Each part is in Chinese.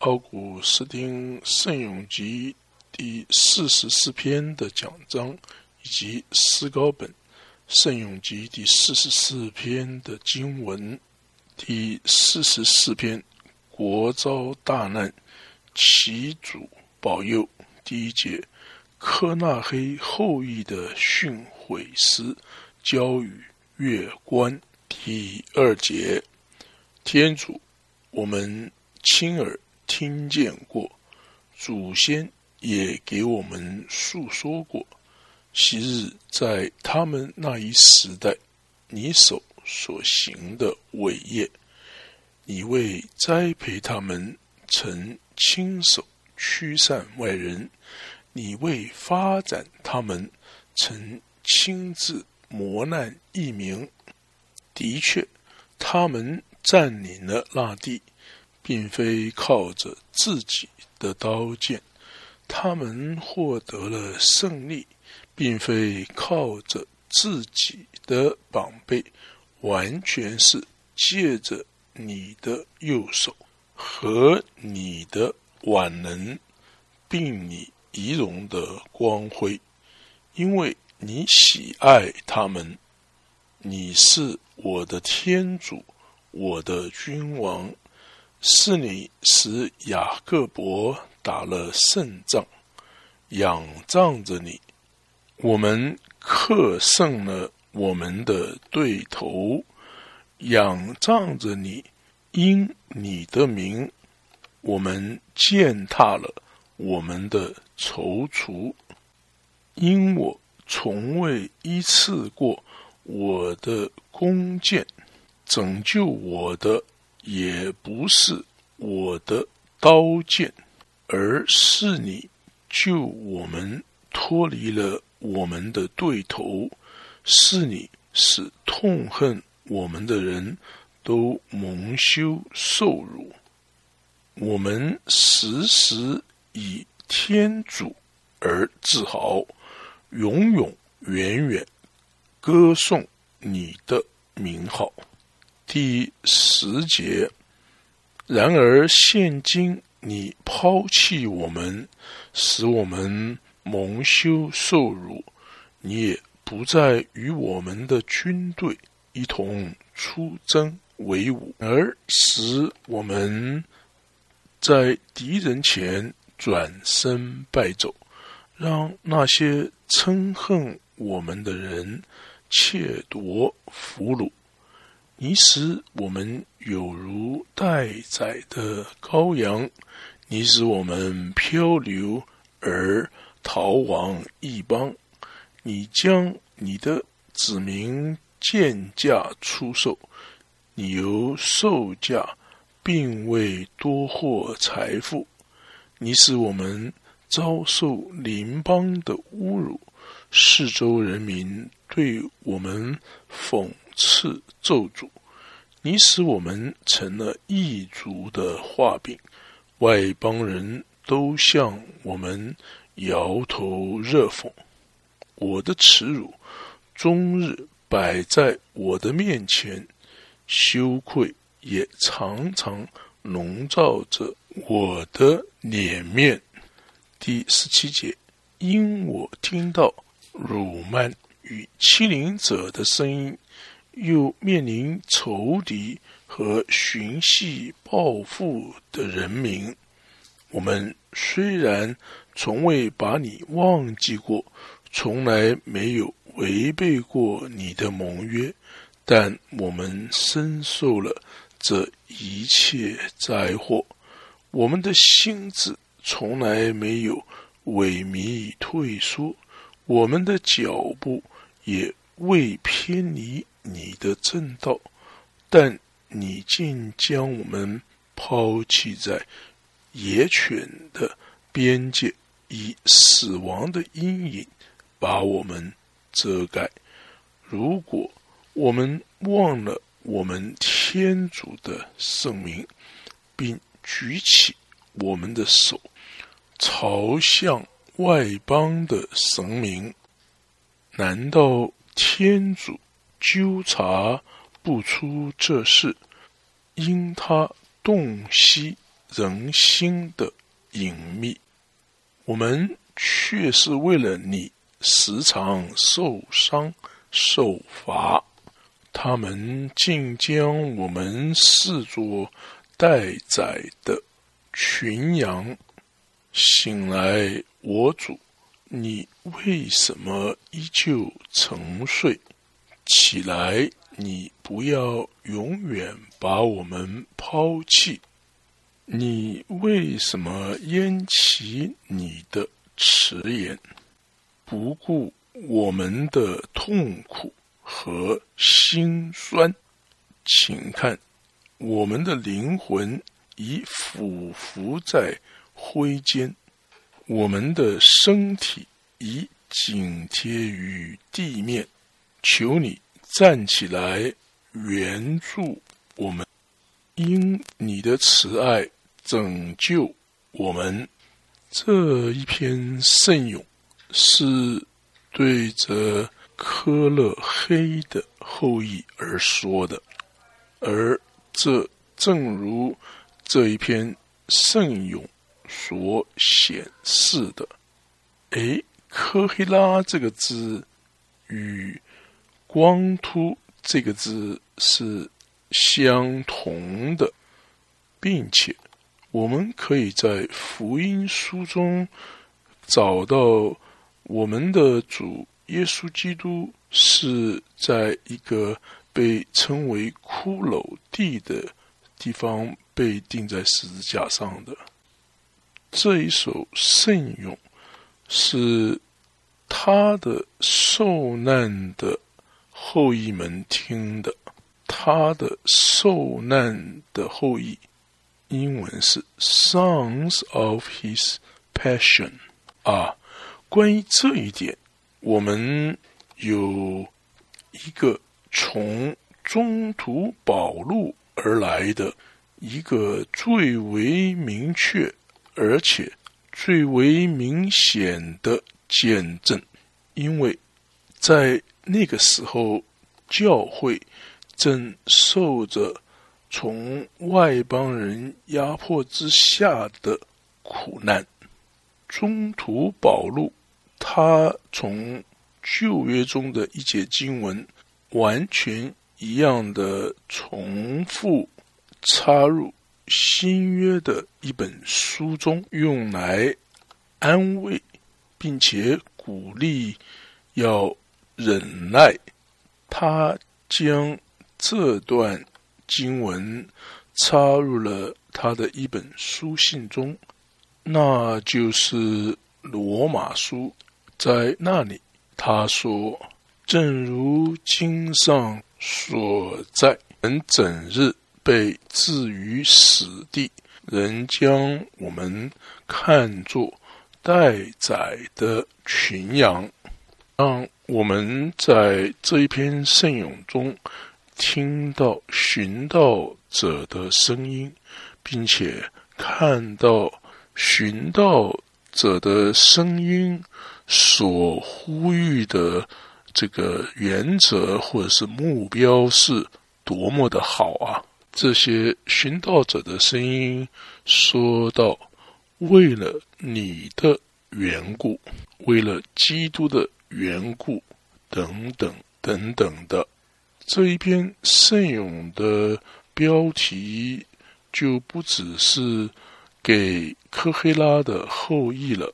奥古斯丁圣咏集第四十四篇的讲章，以及诗高本圣咏集第四十四篇的经文。第四十四篇：国遭大难，其主保佑。第一节：科纳黑后裔的训诲诗，交与月关。第二节：天主，我们亲耳听见过，祖先也给我们诉说过。昔日在他们那一时代，你手所行的伟业，你为栽培他们，曾亲手驱散外人；你为发展他们，曾亲自磨难一名。的确，他们占领了那地，并非靠着自己的刀剑；他们获得了胜利，并非靠着自己的宝贝，完全是借着你的右手和你的挽能，并你仪容的光辉，因为你喜爱他们。你是我的天主，我的君王，是你使雅各伯打了胜仗，仰仗着你，我们克胜了我们的对头，仰仗着你，因你的名，我们践踏了我们的踌躇，因我从未一次过。我的弓箭拯救我的，也不是我的刀剑，而是你救我们脱离了我们的对头，是你使痛恨我们的人都蒙羞受辱。我们时时以天主而自豪，永永远远。歌颂你的名号，第十节。然而现今你抛弃我们，使我们蒙羞受辱，你也不再与我们的军队一同出征为伍，而使我们在敌人前转身败走，让那些憎恨我们的人。窃夺俘虏，你使我们有如待宰的羔羊；你使我们漂流而逃亡异邦；你将你的子民贱价出售；你由售价并未多获财富；你使我们遭受邻邦的侮辱，四周人民。对我们讽赐咒诅，你使我们成了异族的画饼，外邦人都向我们摇头热讽。我的耻辱终日摆在我的面前，羞愧也常常笼罩着我的脸面。第十七节，因我听到辱骂。与欺凌者的声音，又面临仇敌和寻衅报复的人民。我们虽然从未把你忘记过，从来没有违背过你的盟约，但我们深受了这一切灾祸。我们的心智从来没有萎靡退缩，我们的脚步。也未偏离你的正道，但你竟将我们抛弃在野犬的边界，以死亡的阴影把我们遮盖。如果我们忘了我们天主的圣名，并举起我们的手朝向外邦的神明，难道天主纠察不出这事，因他洞悉人心的隐秘，我们却是为了你时常受伤受罚。他们竟将我们视作待宰的群羊。醒来，我主，你为什么依旧沉睡？起来，你不要永远把我们抛弃。你为什么咽起你的迟言，不顾我们的痛苦和心酸？请看，我们的灵魂已俯伏在灰间，我们的身体已紧贴于地面。求你站起来，援助我们，因你的慈爱。拯救我们这一篇圣咏是对着科勒黑的后裔而说的，而这正如这一篇圣咏所显示的，哎，科黑拉这个字与光秃这个字是相同的，并且。我们可以在福音书中找到我们的主耶稣基督是在一个被称为骷髅地的地方被钉在十字架上的。这一首圣咏是他的受难的后裔们听的，他的受难的后裔。英文是 “Songs of His Passion” 啊。关于这一点，我们有一个从中途宝路而来的一个最为明确而且最为明显的见证，因为在那个时候，教会正受着。从外邦人压迫之下的苦难，中途保路，他从旧约中的一节经文，完全一样的重复插入新约的一本书中，用来安慰并且鼓励要忍耐。他将这段。经文插入了他的一本书信中，那就是罗马书。在那里，他说：“正如经上所在，人整日被置于死地，人将我们看作待宰的群羊。”让我们在这一篇圣咏中。听到寻道者的声音，并且看到寻道者的声音所呼吁的这个原则或者是目标是多么的好啊！这些寻道者的声音说到：“为了你的缘故，为了基督的缘故，等等等等的。”这一篇圣咏的标题就不只是给科黑拉的后裔了，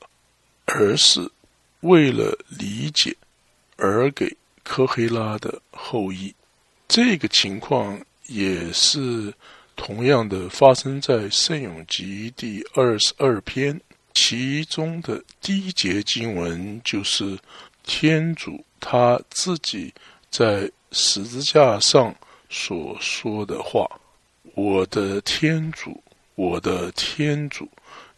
而是为了理解而给科黑拉的后裔。这个情况也是同样的发生在圣咏集第二十二篇，其中的第一节经文就是天主他自己在。十字架上所说的话：“我的天主，我的天主，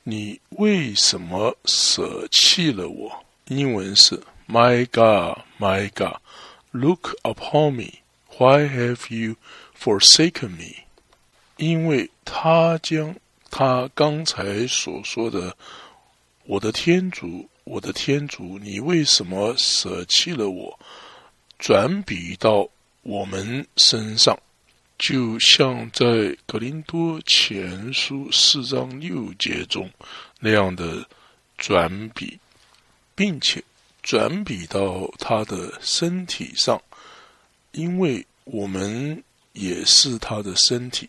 你为什么舍弃了我？”英文是 “My God, My God, look upon me. Why have you forsaken me？” 因为他将他刚才所说的“我的天主，我的天主，你为什么舍弃了我？”转比到我们身上，就像在格林多前书四章六节中那样的转笔，并且转笔到他的身体上，因为我们也是他的身体，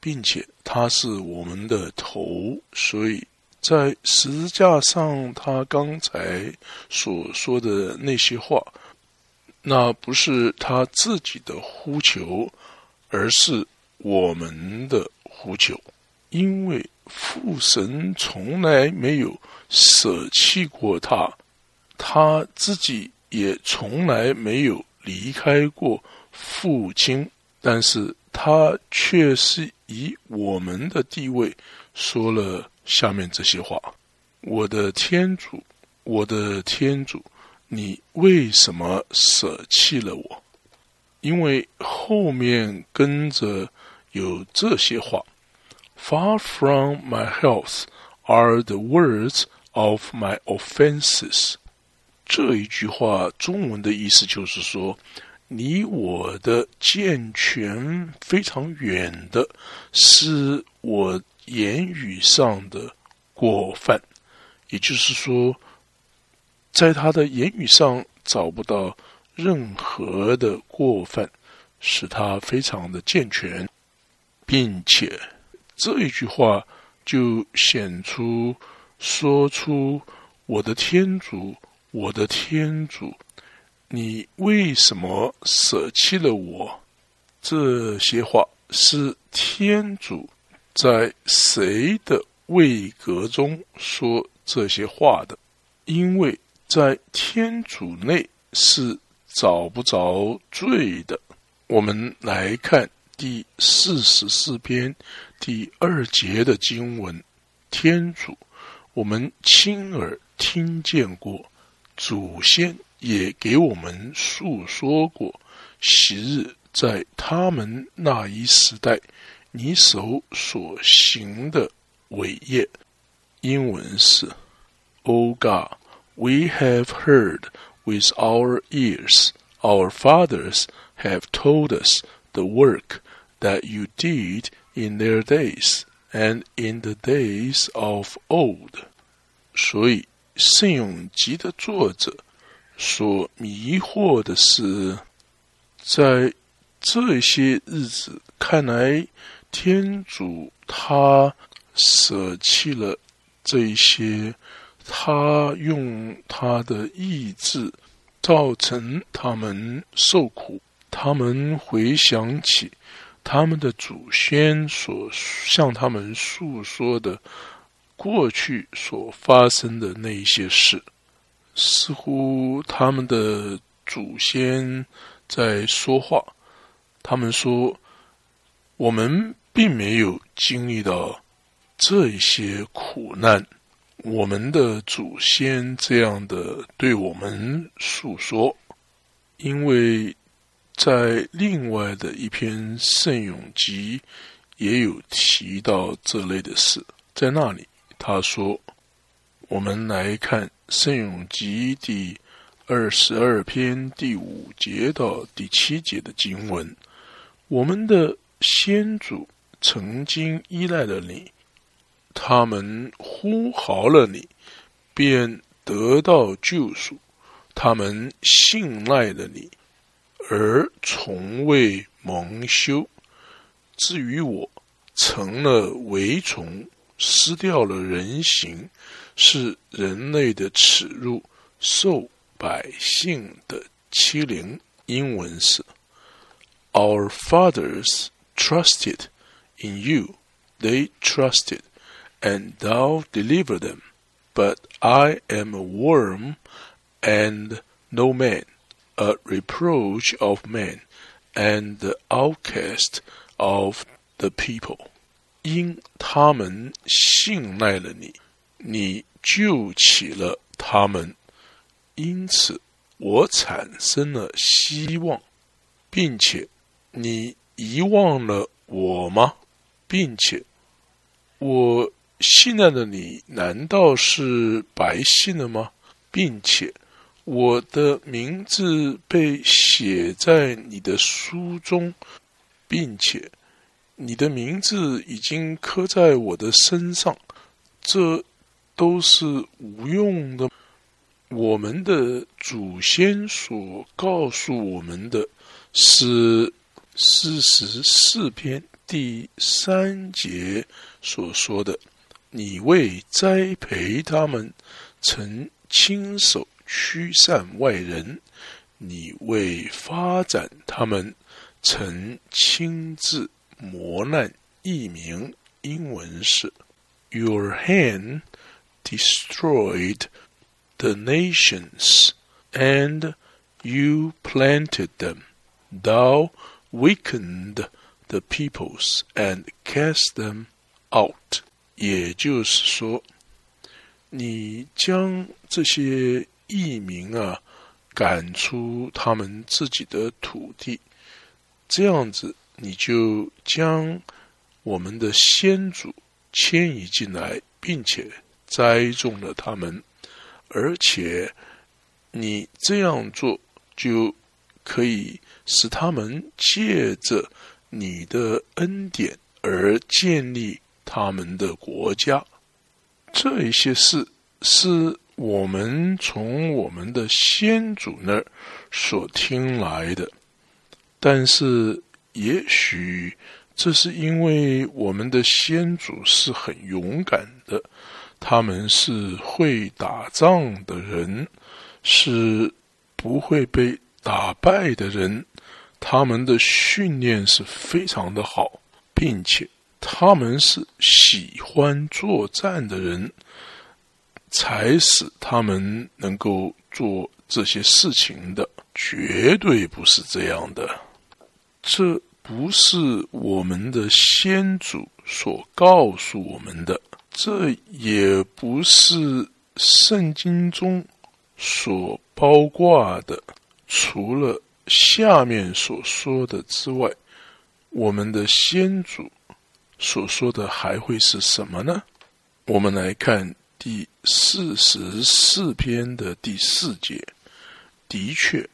并且他是我们的头，所以在十字架上，他刚才所说的那些话，那不是他自己的呼求。而是我们的呼求，因为父神从来没有舍弃过他，他自己也从来没有离开过父亲，但是他却是以我们的地位说了下面这些话：“我的天主，我的天主，你为什么舍弃了我？”因为后面跟着有这些话：“Far from my health are the words of my offenses。”这一句话中文的意思就是说，离我的健全非常远的是我言语上的过犯，也就是说，在他的言语上找不到。任何的过犯使他非常的健全，并且这一句话就显出说出我的天主，我的天主，你为什么舍弃了我？这些话是天主在谁的位格中说这些话的？因为在天主内是。找不着罪的，我们来看第四十四篇第二节的经文。天主，我们亲耳听见过，祖先也给我们诉说过，昔日在他们那一时代，你手所行的伟业。英文是：Oh God, we have heard. with our ears. Our fathers have told us the work that you did in their days and in the days of old. 所以，圣咏集的作者所迷惑的是，在这些日子看来， 天主他舍弃了这些他用他的意志造成他们受苦，他们回想起他们的祖先所向他们诉说的过去所发生的那一些事，似乎他们的祖先在说话。他们说：“我们并没有经历到这些苦难。”我们的祖先这样的对我们诉说，因为在另外的一篇圣咏集也有提到这类的事。在那里，他说：“我们来看圣咏集第二十二篇第五节到第七节的经文。我们的先祖曾经依赖了你。”他们呼号了你，便得到救赎；他们信赖了你，而从未蒙羞。至于我，成了蛔虫，失掉了人形，是人类的耻辱，受百姓的欺凌。英文是：Our fathers trusted in you; they trusted. and thou deliver them. But I am a worm and no man, a reproach of men, and the outcast of the people. 因他们信赖了你，你救起了他们，因此我产生了希望，并且你遗忘了我吗？ 并且我信赖的你难道是白信了吗？并且我的名字被写在你的书中，并且你的名字已经刻在我的身上，这都是无用的。我们的祖先所告诉我们的是四十四篇第三节所说的：“你为栽培他们，曾亲手驱散外人；你为发展他们，曾亲自磨难异名。”英文是：“Your hand destroyed。” the nations, and you planted them. Thou weakened the peoples and cast them out. 也就是说，你将这些异民啊赶出他们自己的土地，这样子你就将我们的先祖迁移进来，并且栽种了他们。而且，你这样做就可以使他们借着你的恩典而建立他们的国家。这一些事是我们从我们的先祖那儿所听来的，但是也许这是因为我们的先祖是很勇敢的。他们是会打仗的人，是不会被打败的人。他们的训练是非常的好，并且他们是喜欢作战的人，才使他们能够做这些事情的。绝对不是这样的，这不是我们的先祖所告诉我们的。这也不是圣经中所包括的。除了下面所说的之外，我们的先祖所说的还会是什么呢？我们来看第四十四篇的第四节。的确，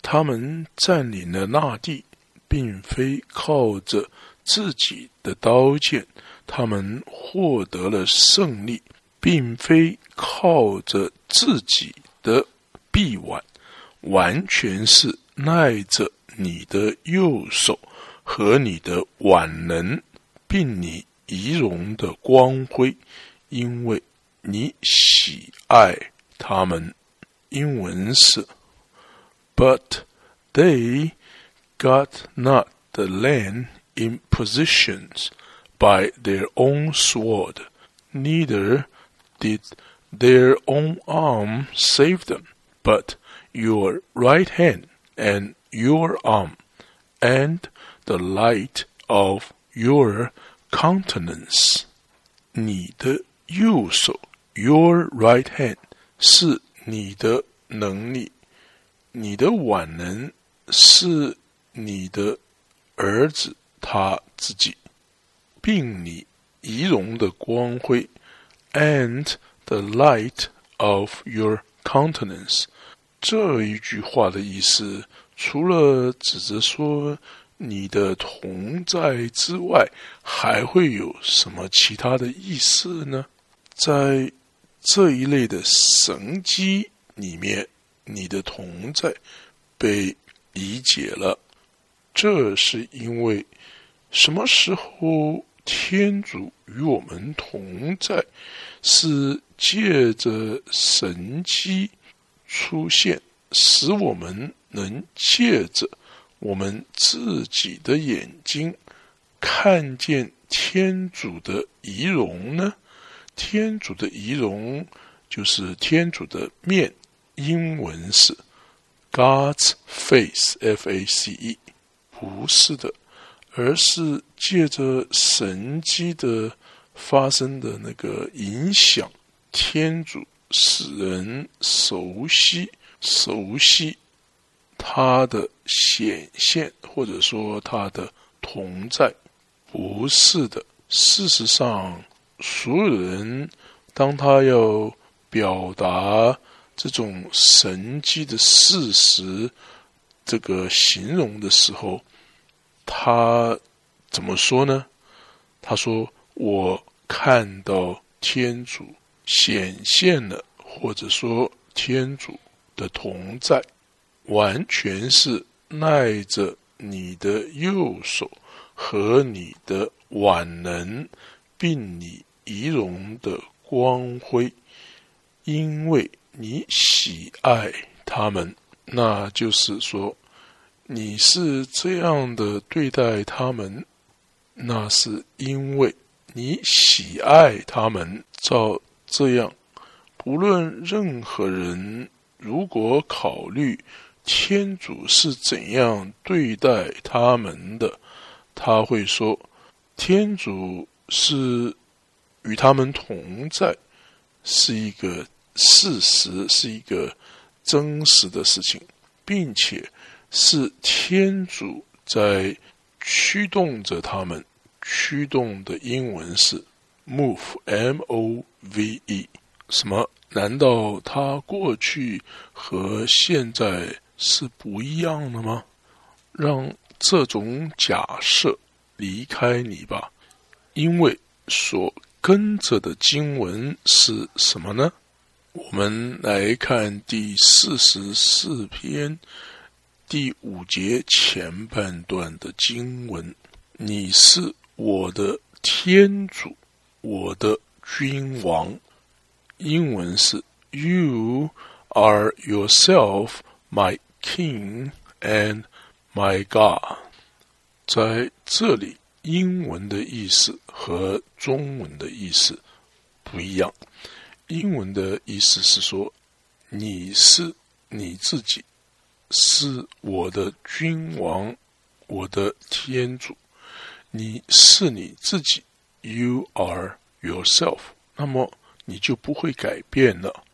他们占领了那地，并非靠着自己的刀剑。他们获得了胜利，并非靠着自己的臂腕，完全是赖着你的右手和你的腕能，并你仪容的光辉，因为你喜爱他们。英文是：But they got not the land in positions. by their own sword, neither did their own arm save them, but your right hand and your arm, and the light of your countenance. 你的右手，your right hand 是你的能力，你的晚能是你的儿子他自己。并你仪容的光辉，and the light of your countenance。 这一句话的意思，除了指着说你的同在之外，还会有什么其他的意思呢？在这一类的神机里面，你的同在被理解了，这是因为什么时候？天主与我们同在，是借着神机出现，使我们能借着我们自己的眼睛看见天主的仪容呢？天主的仪容就是天主的面，英文是 God's face，F A C E，不是的。而是借着神迹的发生的那个影响，天主使人熟悉熟悉他的显现，或者说他的同在，不是的。事实上，所有人当他要表达这种神迹的事实，这个形容的时候。他怎么说呢？他说：“我看到天主显现了，或者说天主的同在，完全是赖着你的右手和你的晚能，并你仪容的光辉，因为你喜爱他们。那就是说，你是这样的对待他们。”那是因为你喜爱他们，照这样，不论任何人，如果考虑天主是怎样对待他们的，他会说，天主是与他们同在，是一个事实，是一个真实的事情，并且是天主在驱动着他们。驱动的英文是 move，m-o-v-e。什么？难道它过去和现在是不一样的吗？让这种假设离开你吧，因为所跟着的经文是什么呢？我们来看第四十四篇第五节前半段的经文：你是。我的天主，我的君王，英文是 You are yourself my king and my God。在这里，英文的意思和中文的意思不一样。英文的意思是说，你是你自己，是我的君王，我的天主。你是你自己，You are yourself。那么你就不会改变了。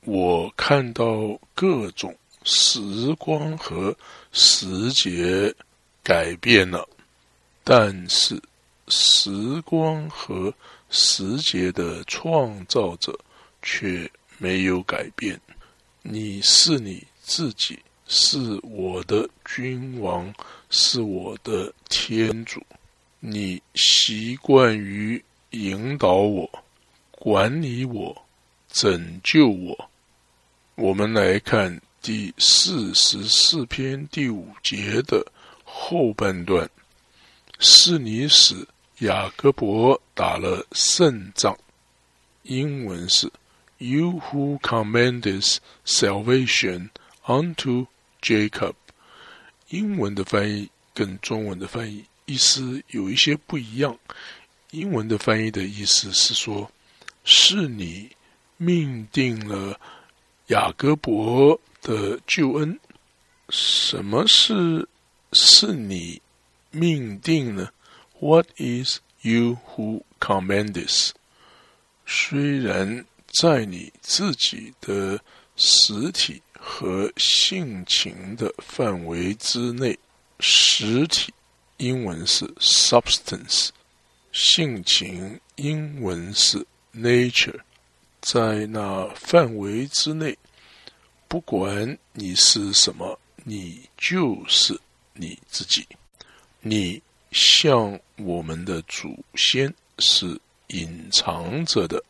我看到各种时光和时节改变了，但是时光和时节的创造者却没有改变。你是你自己，是我的君王，是我的天主。你习惯于引导我、管理我、拯救我。我们来看第四十四篇第五节的后半段：是你使雅各伯打了胜仗。英文是 “You who commandest salvation unto Jacob”。英文的翻译跟中文的翻译。意思有一些不一样。英文的翻译的意思是说，是你命定了雅各伯的救恩。什么是是你命定呢？What is you who commandes？虽然在你自己的实体和性情的范围之内，实体。英文是 substance，性情英文是 nature，在那范围之内，不管你是什么，你就是你自己。你像我们的祖先是隐藏着的，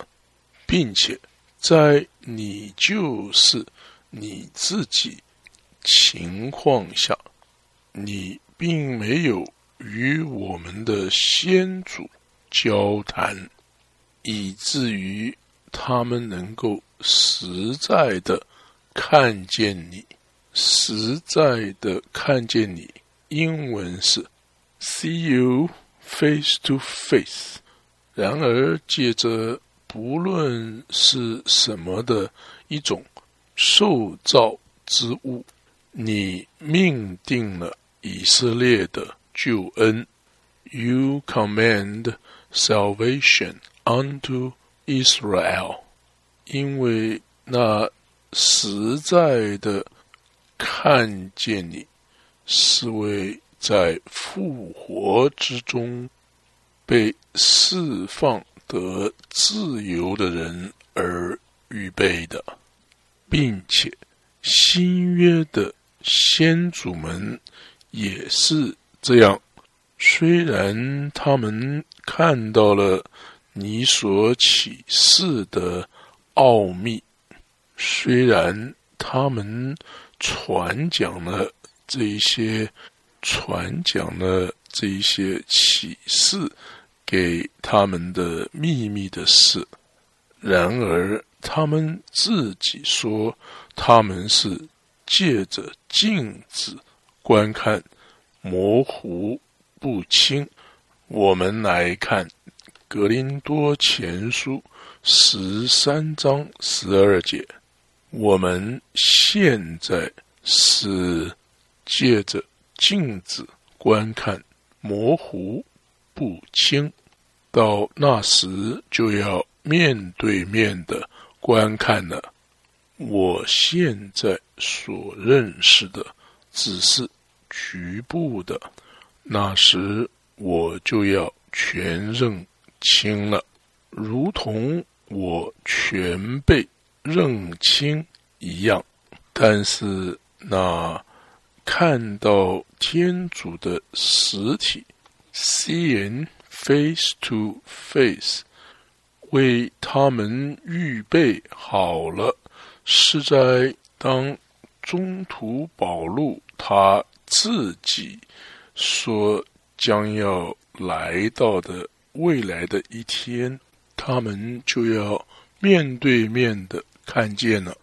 并且在你就是你自己情况下，你并没有。与我们的先祖交谈，以至于他们能够实在的看见你，实在的看见你。英文是 “see you face to face”。然而，借着不论是什么的一种受造之物，你命定了以色列的。救恩，You command salvation unto Israel，因为那实在的看见你，是为在复活之中被释放得自由的人而预备的，并且新约的先祖们也是。这样虽然他们看到了你所启示的奥秘，虽然他们传讲了这一些，传讲了这一些启示给他们的秘密的事，然而他们自己说他们是借着镜子观看，模糊。不清，我们来看《格林多前书》十三章十二节。我们现在是借着镜子观看，模糊不清；到那时就要面对面的观看了。我现在所认识的只是局部的。那时我就要全认清了，如同我全被认清一样。但是那看到天主的实体，seeing face to face，为他们预备好了，是在当中途保路他自己。说将要来到的未来的一天，他们就要面对面的看见了。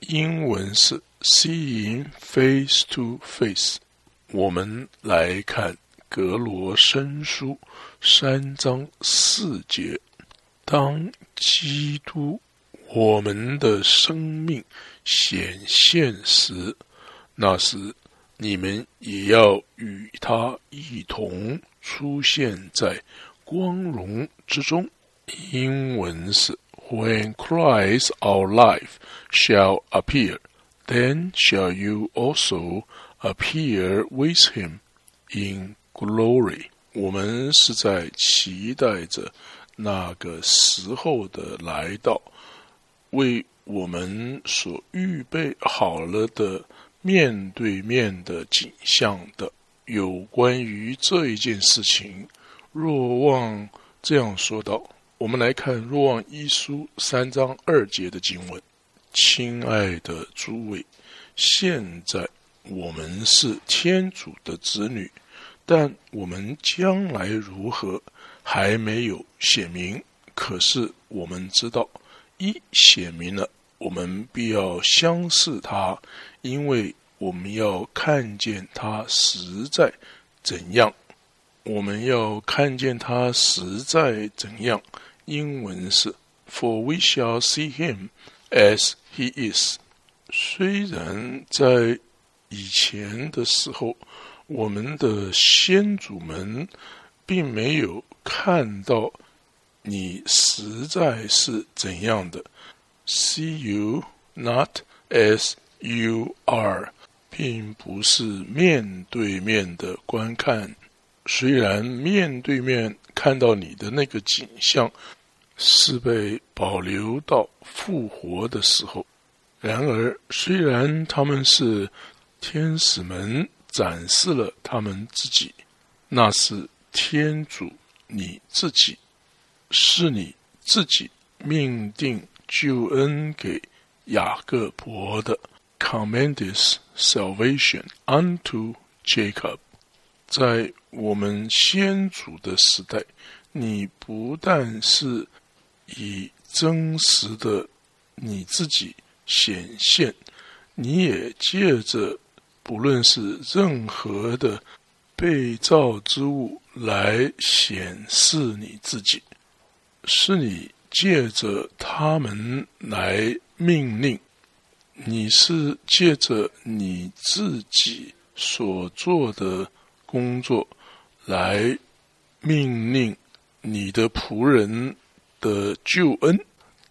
英文是 “seeing face to face”。我们来看格罗申书三章四节：当基督我们的生命显现时，那时。你们也要与他一同出现在光荣之中。英文是 When Christ our life shall appear, then shall you also appear with him in glory。我们是在期待着那个时候的来到，为我们所预备好了的。面对面的景象的有关于这一件事情，若望这样说道：“我们来看若望一书三章二节的经文。亲爱的诸位，现在我们是天主的子女，但我们将来如何还没有写明。可是我们知道，一写明了，我们必要相似他。”因为我们要看见他实在怎样，我们要看见他实在怎样。英文是 “For we shall see him as he is”。虽然在以前的时候，我们的先祖们并没有看到你实在是怎样的，“See you not as”。You are，并不是面对面的观看。虽然面对面看到你的那个景象是被保留到复活的时候，然而虽然他们是天使们展示了他们自己，那是天主你自己，是你自己命定救恩给雅各伯的。Commanded salvation unto Jacob，在我们先祖的时代，你不但是以真实的你自己显现，你也借着不论是任何的被造之物来显示你自己，是你借着他们来命令。你是借着你自己所做的工作来命令你的仆人的救恩，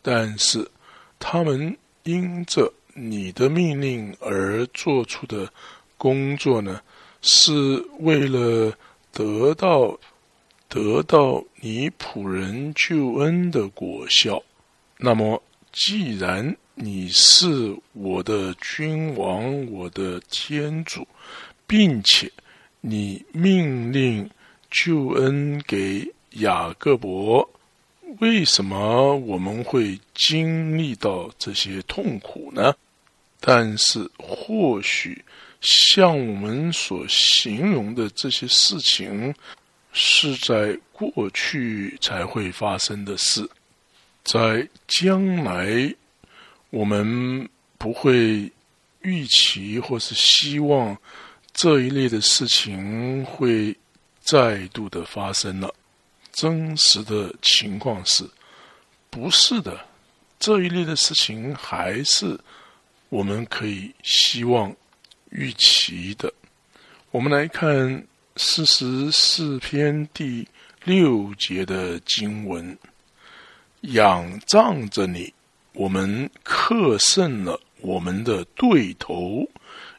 但是他们因着你的命令而做出的工作呢，是为了得到得到你仆人救恩的果效。那么，既然你是我的君王，我的天主，并且你命令救恩给雅各伯，为什么我们会经历到这些痛苦呢？但是，或许像我们所形容的这些事情，是在过去才会发生的事，在将来我们不会预期或是希望这一类的事情会。再度的发生了，真实的情况是，不是的，这一类的事情还是我们可以希望预期的。我们来看四十四篇第六节的经文：仰仗着你，我们克胜了我们的对头；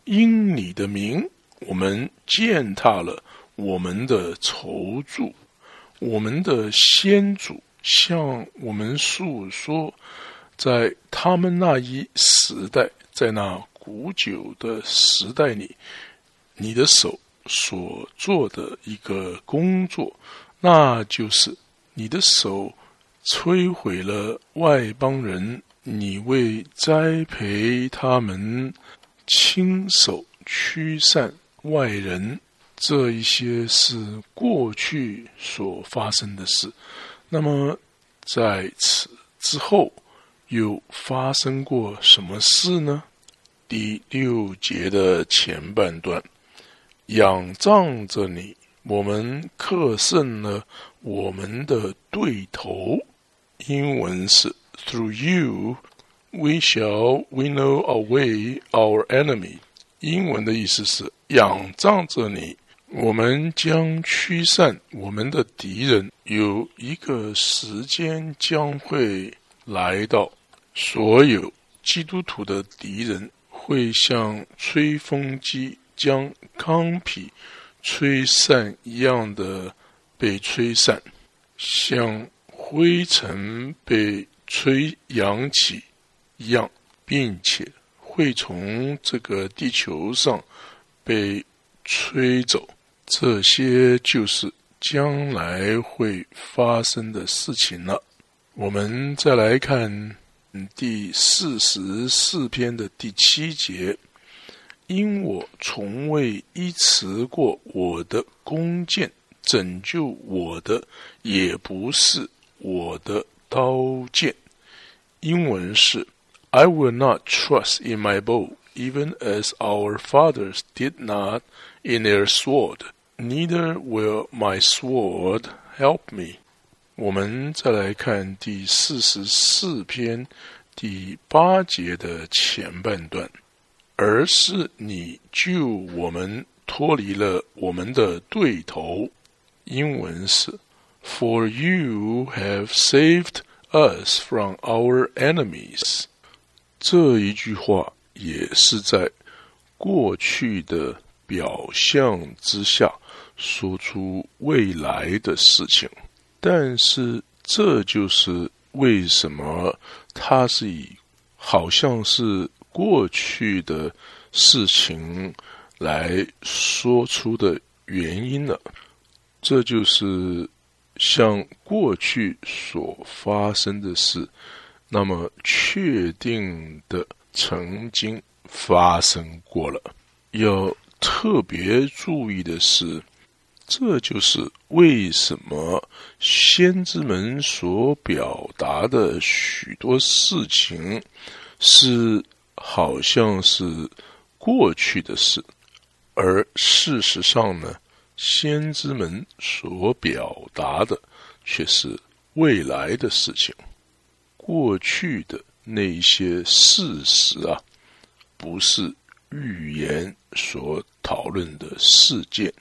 因你的名，我们践踏了。我们的筹助，我们的先祖向我们诉说，在他们那一时代，在那古久的时代里，你的手所做的一个工作，那就是你的手摧毁了外邦人，你为栽培他们，亲手驱散外人。这一些是过去所发生的事，那么在此之后又发生过什么事呢？第六节的前半段，仰仗着你，我们克胜了我们的对头。英文是 Through you, we shall winnow away our enemy。英文的意思是仰仗着你。我们将驱散我们的敌人。有一个时间将会来到，所有基督徒的敌人会像吹风机将糠皮吹散一样的被吹散，像灰尘被吹扬起一样，并且会从这个地球上被吹走。这些就是将来会发生的事情了。我们再来看第四十四篇的第七节：“因我从未依持过我的弓箭，拯救我的也不是我的刀剑。”英文是：“I will not trust in my bow, even as our fathers did not in their sword。” Neither will my sword help me。我们再来看第四十四篇第八节的前半段，而是你救我们脱离了我们的对头。英文是：For you have saved us from our enemies。这一句话也是在过去的表象之下。说出未来的事情，但是这就是为什么他是以好像是过去的事情来说出的原因了。这就是像过去所发生的事，那么确定的曾经发生过了。要特别注意的是。这就是为什么先知们所表达的许多事情是好像是过去的事，而事实上呢，先知们所表达的却是未来的事情。过去的那些事实啊，不是预言所讨论的事件。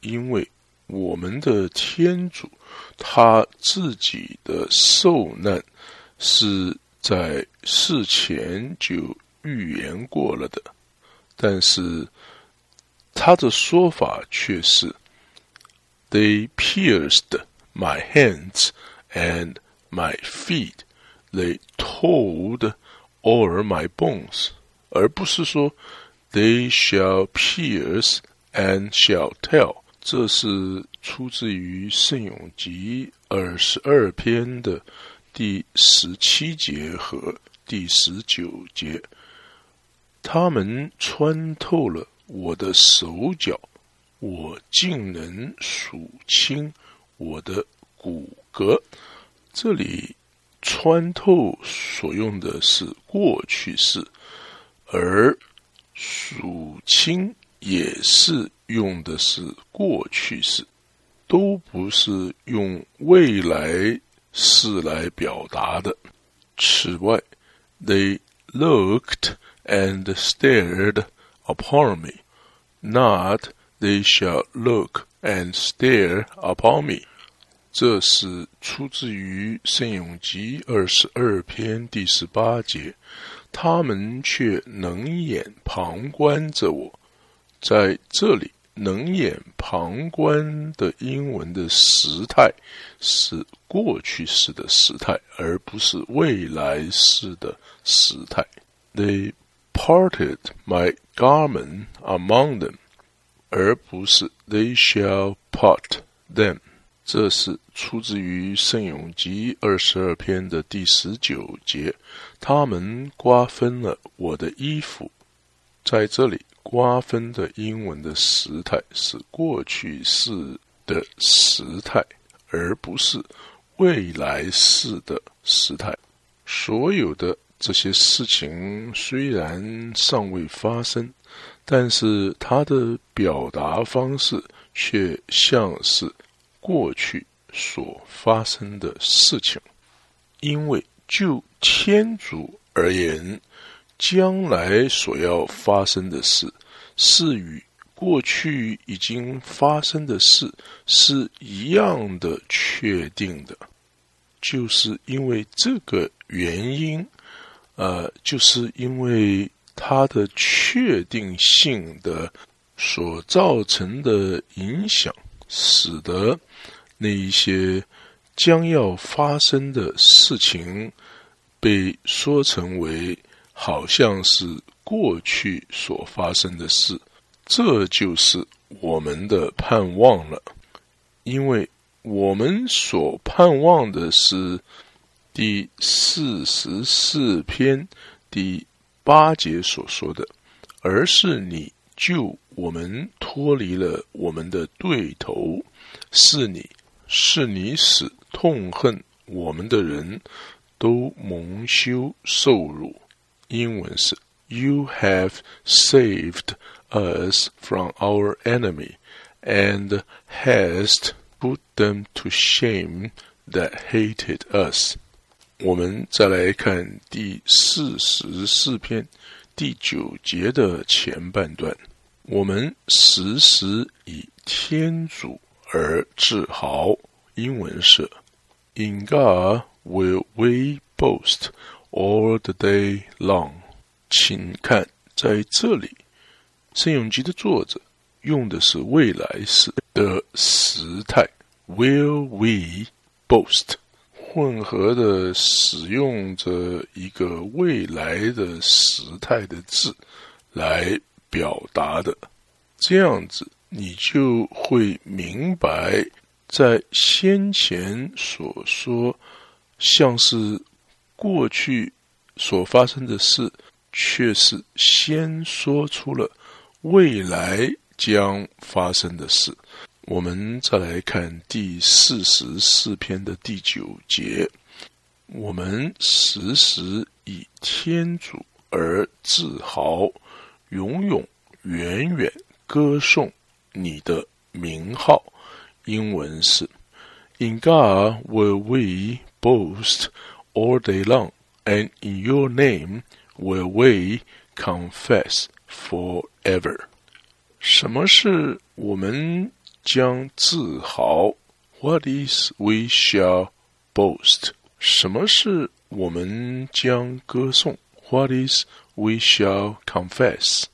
因为我们的天主他自己的受难是在事前就预言过了的，但是他的说法却是：They pierced my hands and my feet; they told all my bones，而不是说 They shall pierce and shall tell。 这是出自于《圣咏集》二十二篇的第十七节和第十九节。他们穿透了 我的手脚，我竟能数清我的骨骼。这里“穿透”所用的是过去式，而“数清”也是用的是过去式，都不是用未来式来表达的。此外，they looked。and stared upon me. Not they shall look and stare upon me. 这是出自于《圣咏集》二十二篇第十八节。他们却冷眼旁观着我。在这里，冷眼旁观的英文的时态是过去式的时态，而不是未来式的时态。They parted my garment among them，而不是 they shall part them。这是出自于圣咏集二十二篇的第十九节。他们瓜分了我的衣服。在这里，瓜分的英文的时态是过去式的时态，而不是未来式的时态。所有的。这些事情虽然尚未发生，但是它的表达方式却像是过去所发生的事情。因为就天主而言，将来所要发生的事是与过去已经发生的事是一样的确定的，就是因为这个原因。呃，就是因为它的确定性的所造成的影响，使得那一些将要发生的事情被说成为好像是过去所发生的事，这就是我们的盼望了，因为我们所盼望的是。第四十四篇第八节所说的，而是你救我们脱离了我们的对头，是你是你使痛恨我们的人都蒙羞受辱。英文是 You have saved us from our enemy and hast put them to shame that hated us. 我们再来看第四十四篇第九节的前半段。我们时时以天主而自豪。英文是：In God will we boast all the day long。请看，在这里，圣咏集的作者用的是未来时的时态：Will we boast？混合的使用着一个未来的时态的字来表达的，这样子你就会明白，在先前所说像是过去所发生的事，却是先说出了未来将发生的事。我们再来看第四十四篇的第九节。我们时时以天主而自豪，永永远远歌颂你的名号。英文是：In God will we boast all day long, and in Your name will we confess forever。什么是我们？将自豪，What is we shall boast？什么是我们将歌颂？What is we shall confess？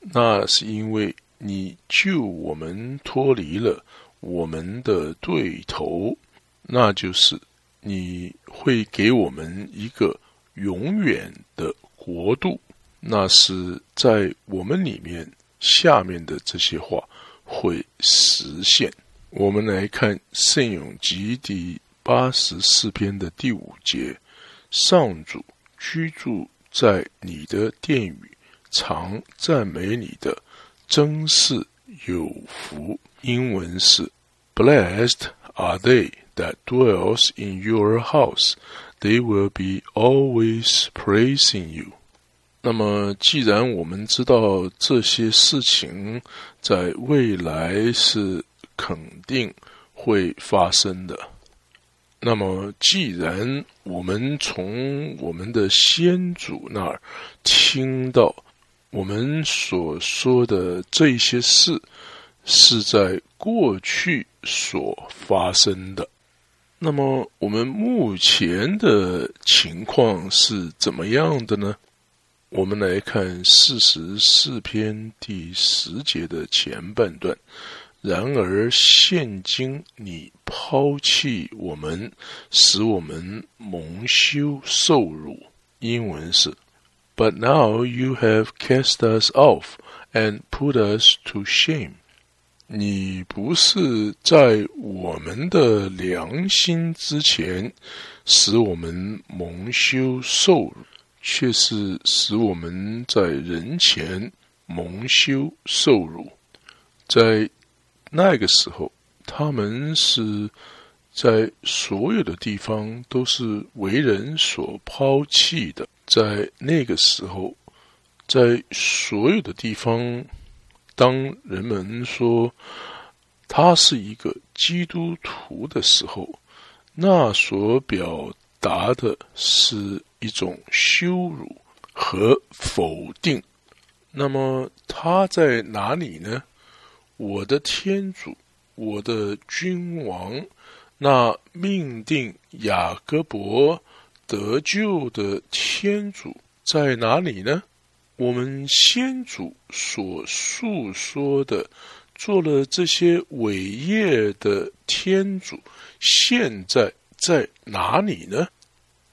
那是因为你救我们脱离了我们的对头，那就是你会给我们一个永远的国度。那是在我们里面下面的这些话。会实现。我们来看《圣咏集》第八十四篇的第五节：“上主居住在你的殿宇，常赞美你的，真是有福。”英文是：“Blessed are they that dwells in your house; they will be always praising you。”那么，既然我们知道这些事情在未来是肯定会发生的，那么既然我们从我们的先祖那儿听到我们所说的这些事是在过去所发生的，那么我们目前的情况是怎么样的呢？我们来看四十四篇第十节的前半段。然而，现今你抛弃我们，使我们蒙羞受辱。英文是：But now you have cast us off and put us to shame。你不是在我们的良心之前，使我们蒙羞受辱。却是使我们在人前蒙羞受辱，在那个时候，他们是在所有的地方都是为人所抛弃的。在那个时候，在所有的地方，当人们说他是一个基督徒的时候，那所表达的是。一种羞辱和否定，那么他在哪里呢？我的天主，我的君王，那命定雅各伯得救的天主在哪里呢？我们先祖所述说的，做了这些伟业的天主，现在在哪里呢？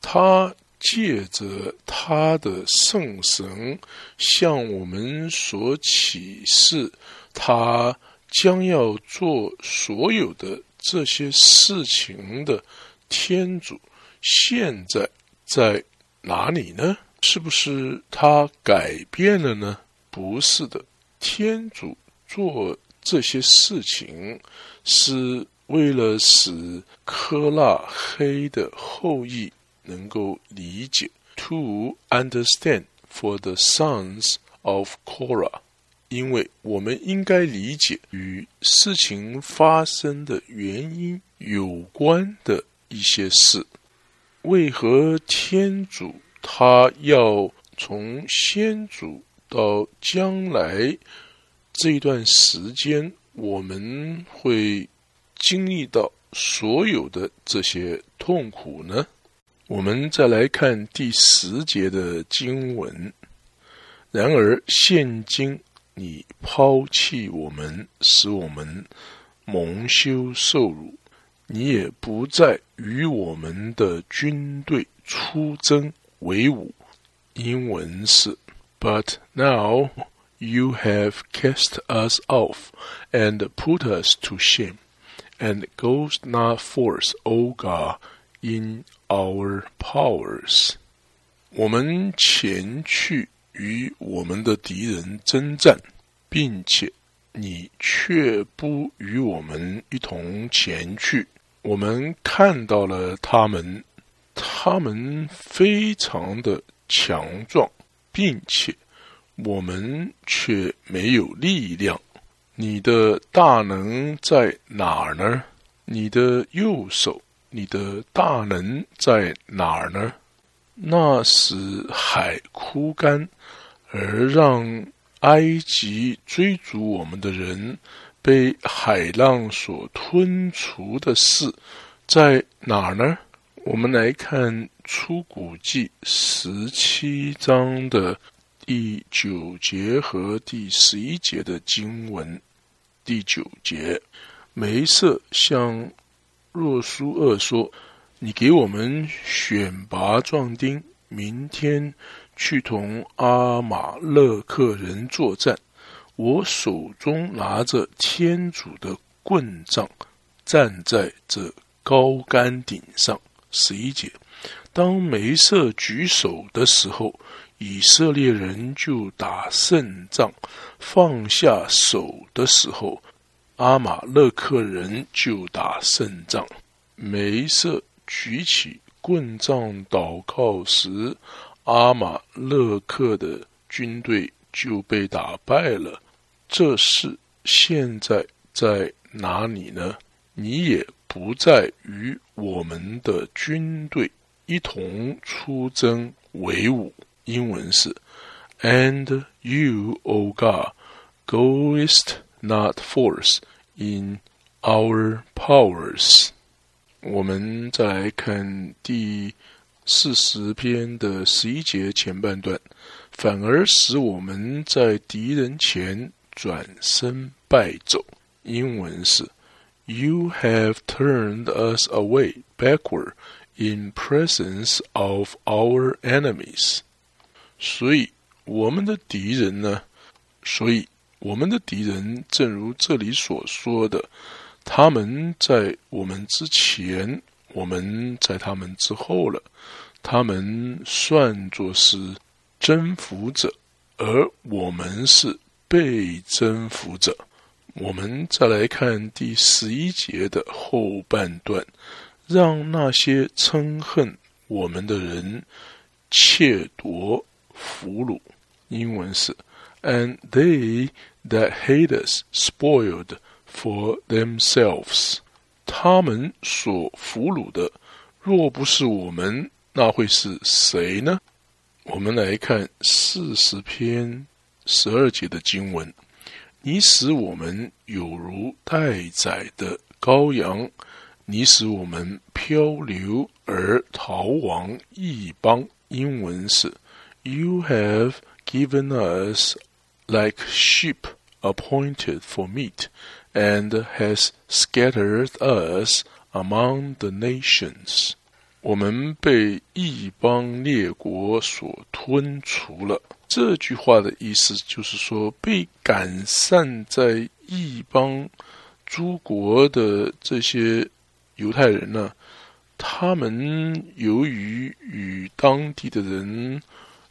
他。借着他的圣神向我们所启示，他将要做所有的这些事情的天主，现在在哪里呢？是不是他改变了呢？不是的，天主做这些事情是为了使科拉黑的后裔。能够理解，to understand for the sons of Korah，因为我们应该理解与事情发生的原因有关的一些事。为何天主他要从先祖到将来这一段时间，我们会经历到所有的这些痛苦呢？我们再来看第十节的经文。然而，现今你抛弃我们，使我们蒙羞受辱，你也不再与我们的军队出征为伍。英文是：But now you have cast us off and put us to shame, and goes not forth, O God, in Our powers，我们前去与我们的敌人征战，并且你却不与我们一同前去。我们看到了他们，他们非常的强壮，并且我们却没有力量。你的大能在哪儿呢？你的右手。你的大能在哪儿呢？那使海枯干，而让埃及追逐我们的人被海浪所吞除的事，在哪儿呢？我们来看出古记十七章的第九节和第十一节的经文。第九节，梅瑟向。若书二说：“你给我们选拔壮丁，明天去同阿玛勒克人作战。我手中拿着天主的棍杖，站在这高杆顶上。十一节，当梅瑟举手的时候，以色列人就打胜仗；放下手的时候，阿玛勒克人就打胜仗。梅瑟举起棍杖祷告时，阿玛勒克的军队就被打败了。这事现在在哪里呢？你也不再与我们的军队一同出征为伍。英文是，And you, O God, goest not force in our powers。我们再来看第四十篇的十一节前半段，反而使我们在敌人前。转身败走。英文是：You have turned us away backward in presence of our enemies。所以我们的敌人呢？所以我们的敌人，正如这里所说的，他们在我们之前，我们在他们之后了。他们算作是征服者，而我们是。被征服者，我们再来看第十一节的后半段，让那些憎恨我们的人窃夺俘虏。英文是，And they that hate us spoiled for themselves。他们所俘虏的，若不是我们，那会是谁呢？我们来看四十篇。十二节的经文，你使我们有如待宰的羔羊，你使我们漂流而逃亡异邦。英文是：You have given us like sheep appointed for meat, and has scattered us among the nations。我们被异邦列国所吞除了。这句话的意思就是说，被赶散在异邦诸国的这些犹太人呢，他们由于与当地的人，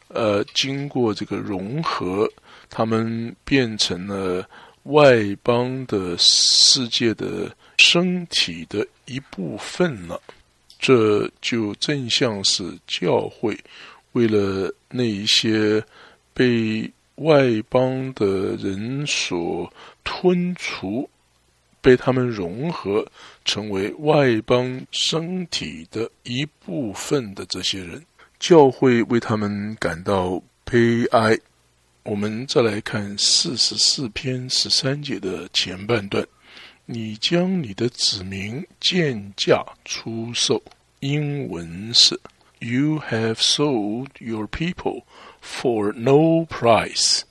呃，经过这个融合，他们变成了外邦的世界的身体的一部分了。这就正像是教会为了那一些。被外邦的人所吞除，被他们融合成为外邦身体的一部分的这些人，教会为他们感到悲哀。我们再来看四十四篇十三节的前半段：你将你的子民贱价出售。英文是：You have sold your people。For no price，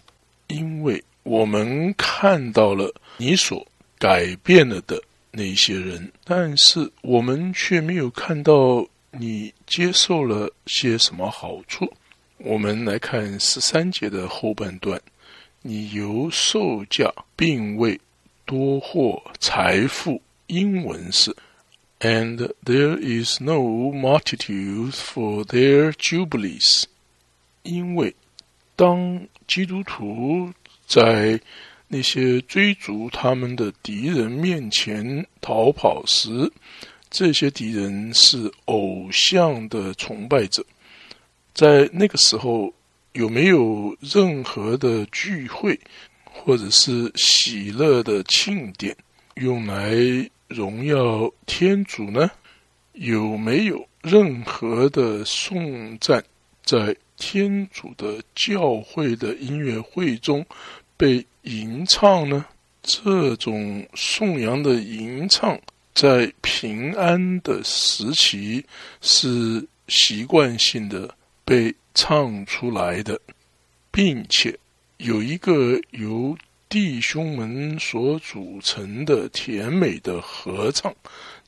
因为我们看到了你所改变了的那些人，但是我们却没有看到你接受了些什么好处。我们来看十三节的后半段，你由售价并未多获财富。英文是，And there is no multitude for their jubilees。因为当基督徒在那些追逐他们的敌人面前逃跑时，这些敌人是偶像的崇拜者。在那个时候，有没有任何的聚会或者是喜乐的庆典用来荣耀天主呢？有没有任何的颂赞在？天主的教会的音乐会中被吟唱呢？这种颂扬的吟唱在平安的时期是习惯性的被唱出来的，并且有一个由弟兄们所组成的甜美的合唱，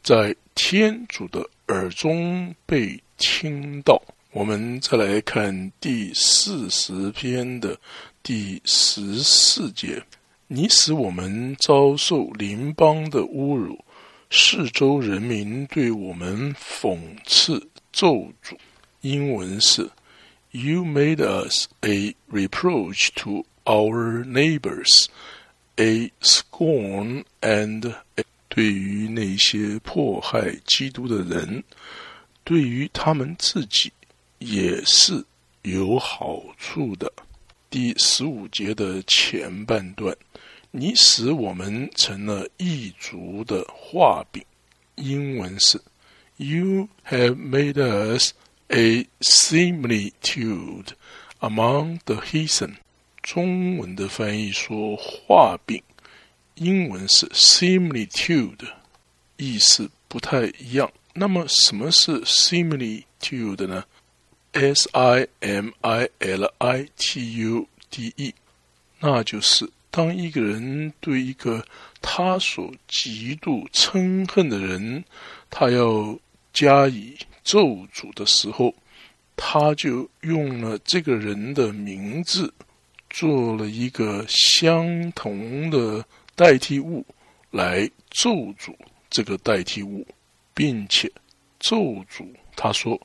在天主的耳中被听到。我们再来看第四十篇的第十四节：你使我们遭受邻邦的侮辱，四周人民对我们讽刺咒诅。英文是：You made us a reproach to our neighbors, a scorn and 对于那些迫害基督的人，对于他们自己也是有好处的。第十五节的前半段。你使我们成了异族的画饼。英文是：You have made us a similitude among the heathen。中文的翻译说画饼，英文是 similitude，意思不太一样。那么什么是 similitude 呢？S I M I L I T U D E，那就是。当一个人对一个他所极度憎恨的人，他要加以咒诅的时候，他就用了这个人的名字，做了一个相同的代替物来咒诅这个代替物，并且咒诅他说：“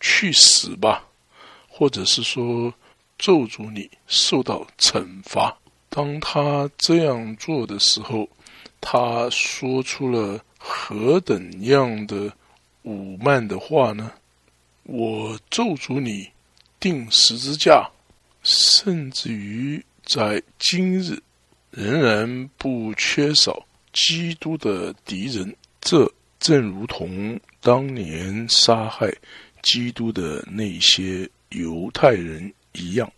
去死吧！”或者是说咒诅你受到惩罚。当他这样做的时候，他说出了何等样的武慢的话呢？我咒诅你钉十字架，甚至于在今日仍然不缺少基督的敌人。这正如同当年杀害基督的那些犹太人一样，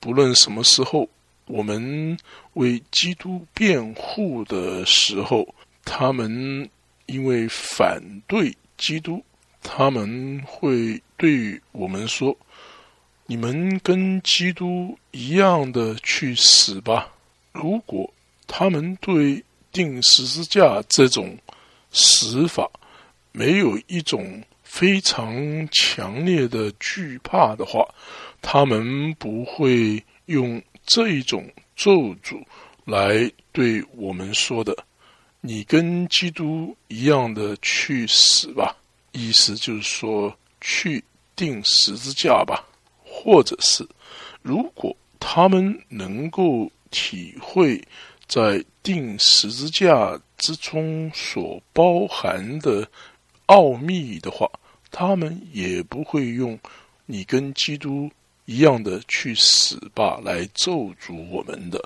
不论什么时候。我们为基督辩护的时候，他们因为反对基督，他们会对我们说：“你们跟基督一样的去死吧。”如果他们对钉十字架这种死法没有一种非常强烈的惧怕的话，他们不会用。这一种咒诅来对我们说的，你跟基督一样的去死吧，意思就是说去钉十字架吧，或者是如果他们能够体会在钉十字架之中所包含的奥秘的话，他们也不会用你跟基督。一样的去死吧，来咒诅我们的。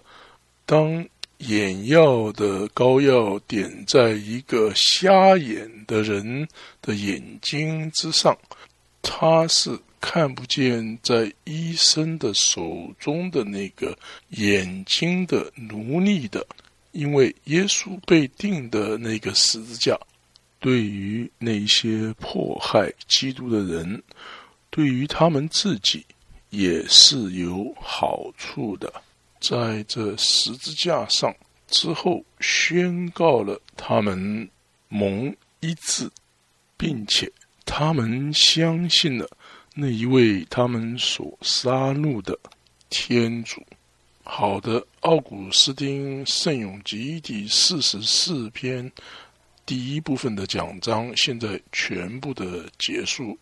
当眼药的膏药点在一个瞎眼的人的眼睛之上，他是看不见在医生的手中的那个眼睛的奴隶的，因为耶稣被钉的那个十字架，对于那些迫害基督的人，对于他们自己。也是有好处的，在这十字架上之后，宣告了他们蒙医治，并且他们相信了那一位他们所杀戮的天主。好的，《奥古斯丁圣咏集》第四十四篇第一部分的讲章，现在全部的结束。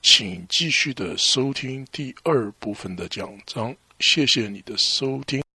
请继续的收听第二部分的讲章，谢谢你的收听。